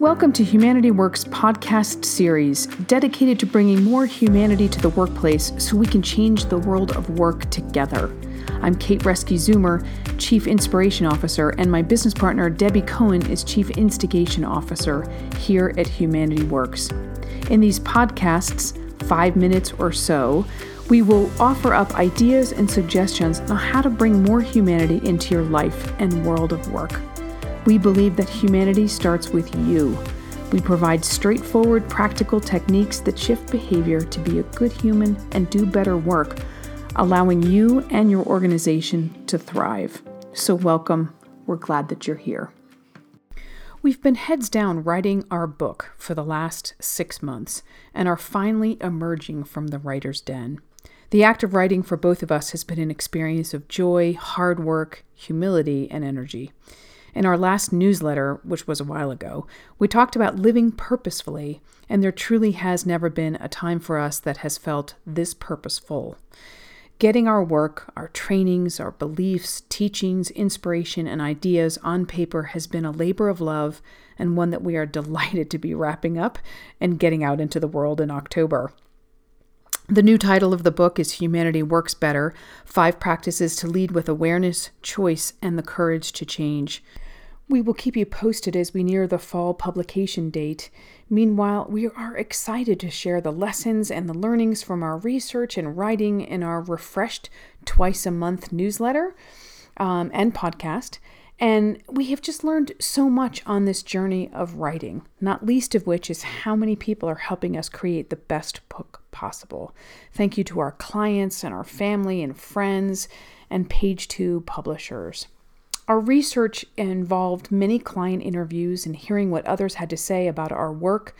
Welcome to Humanity Works podcast series dedicated to bringing more humanity to the workplace so we can change the world of work together. I'm Kate Resky Zoomer, Chief Inspiration Officer, and my business partner Debbie Cohen is Chief Instigation Officer here at Humanity Works. In these podcasts, five minutes or so, we will offer up ideas and suggestions on how to bring more humanity into your life and world of work. We believe that humanity starts with you. We provide straightforward, practical techniques that shift behavior to be a good human and do better work, allowing you and your organization to thrive. So, welcome. We're glad that you're here. We've been heads down writing our book for the last six months and are finally emerging from the writer's den. The act of writing for both of us has been an experience of joy, hard work, humility, and energy. In our last newsletter, which was a while ago, we talked about living purposefully, and there truly has never been a time for us that has felt this purposeful. Getting our work, our trainings, our beliefs, teachings, inspiration, and ideas on paper has been a labor of love and one that we are delighted to be wrapping up and getting out into the world in October. The new title of the book is Humanity Works Better Five Practices to Lead with Awareness, Choice, and the Courage to Change. We will keep you posted as we near the fall publication date. Meanwhile, we are excited to share the lessons and the learnings from our research and writing in our refreshed twice a month newsletter um, and podcast. And we have just learned so much on this journey of writing, not least of which is how many people are helping us create the best book possible. Thank you to our clients and our family and friends and Page Two publishers. Our research involved many client interviews and hearing what others had to say about our work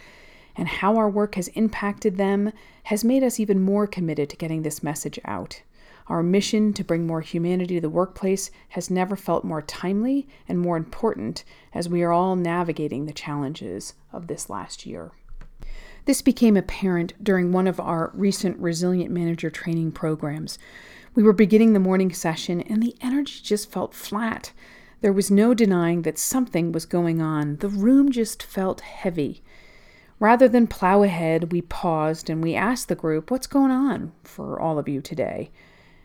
and how our work has impacted them has made us even more committed to getting this message out. Our mission to bring more humanity to the workplace has never felt more timely and more important as we are all navigating the challenges of this last year. This became apparent during one of our recent Resilient Manager training programs. We were beginning the morning session and the energy just felt flat. There was no denying that something was going on. The room just felt heavy. Rather than plow ahead, we paused and we asked the group, What's going on for all of you today?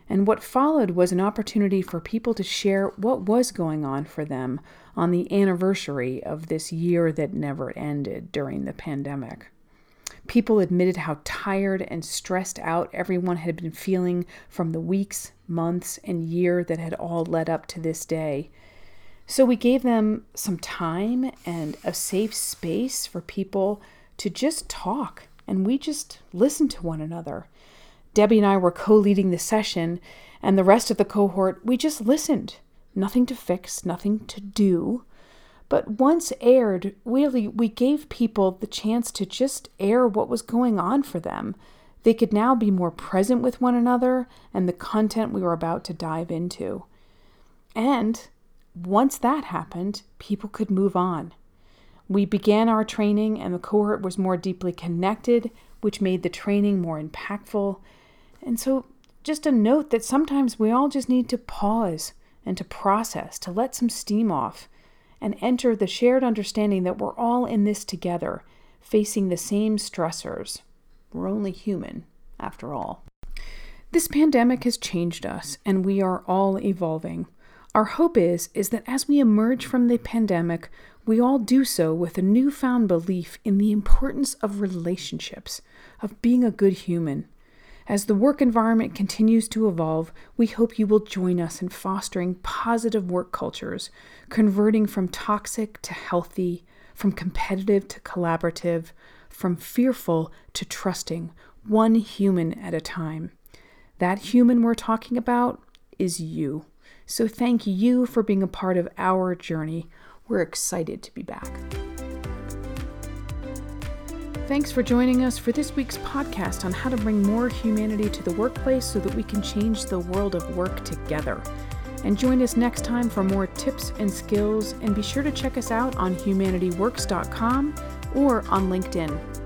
And what followed was an opportunity for people to share what was going on for them on the anniversary of this year that never ended during the pandemic. People admitted how tired and stressed out everyone had been feeling from the weeks, months, and year that had all led up to this day. So we gave them some time and a safe space for people to just talk, and we just listened to one another. Debbie and I were co leading the session, and the rest of the cohort, we just listened. Nothing to fix, nothing to do. But once aired, really, we gave people the chance to just air what was going on for them. They could now be more present with one another and the content we were about to dive into. And once that happened, people could move on. We began our training, and the cohort was more deeply connected, which made the training more impactful and so, just a note that sometimes we all just need to pause and to process, to let some steam off, and enter the shared understanding that we're all in this together, facing the same stressors. We're only human, after all. This pandemic has changed us, and we are all evolving. Our hope is is that as we emerge from the pandemic, we all do so with a newfound belief in the importance of relationships, of being a good human, as the work environment continues to evolve, we hope you will join us in fostering positive work cultures, converting from toxic to healthy, from competitive to collaborative, from fearful to trusting, one human at a time. That human we're talking about is you. So thank you for being a part of our journey. We're excited to be back. Thanks for joining us for this week's podcast on how to bring more humanity to the workplace so that we can change the world of work together. And join us next time for more tips and skills, and be sure to check us out on humanityworks.com or on LinkedIn.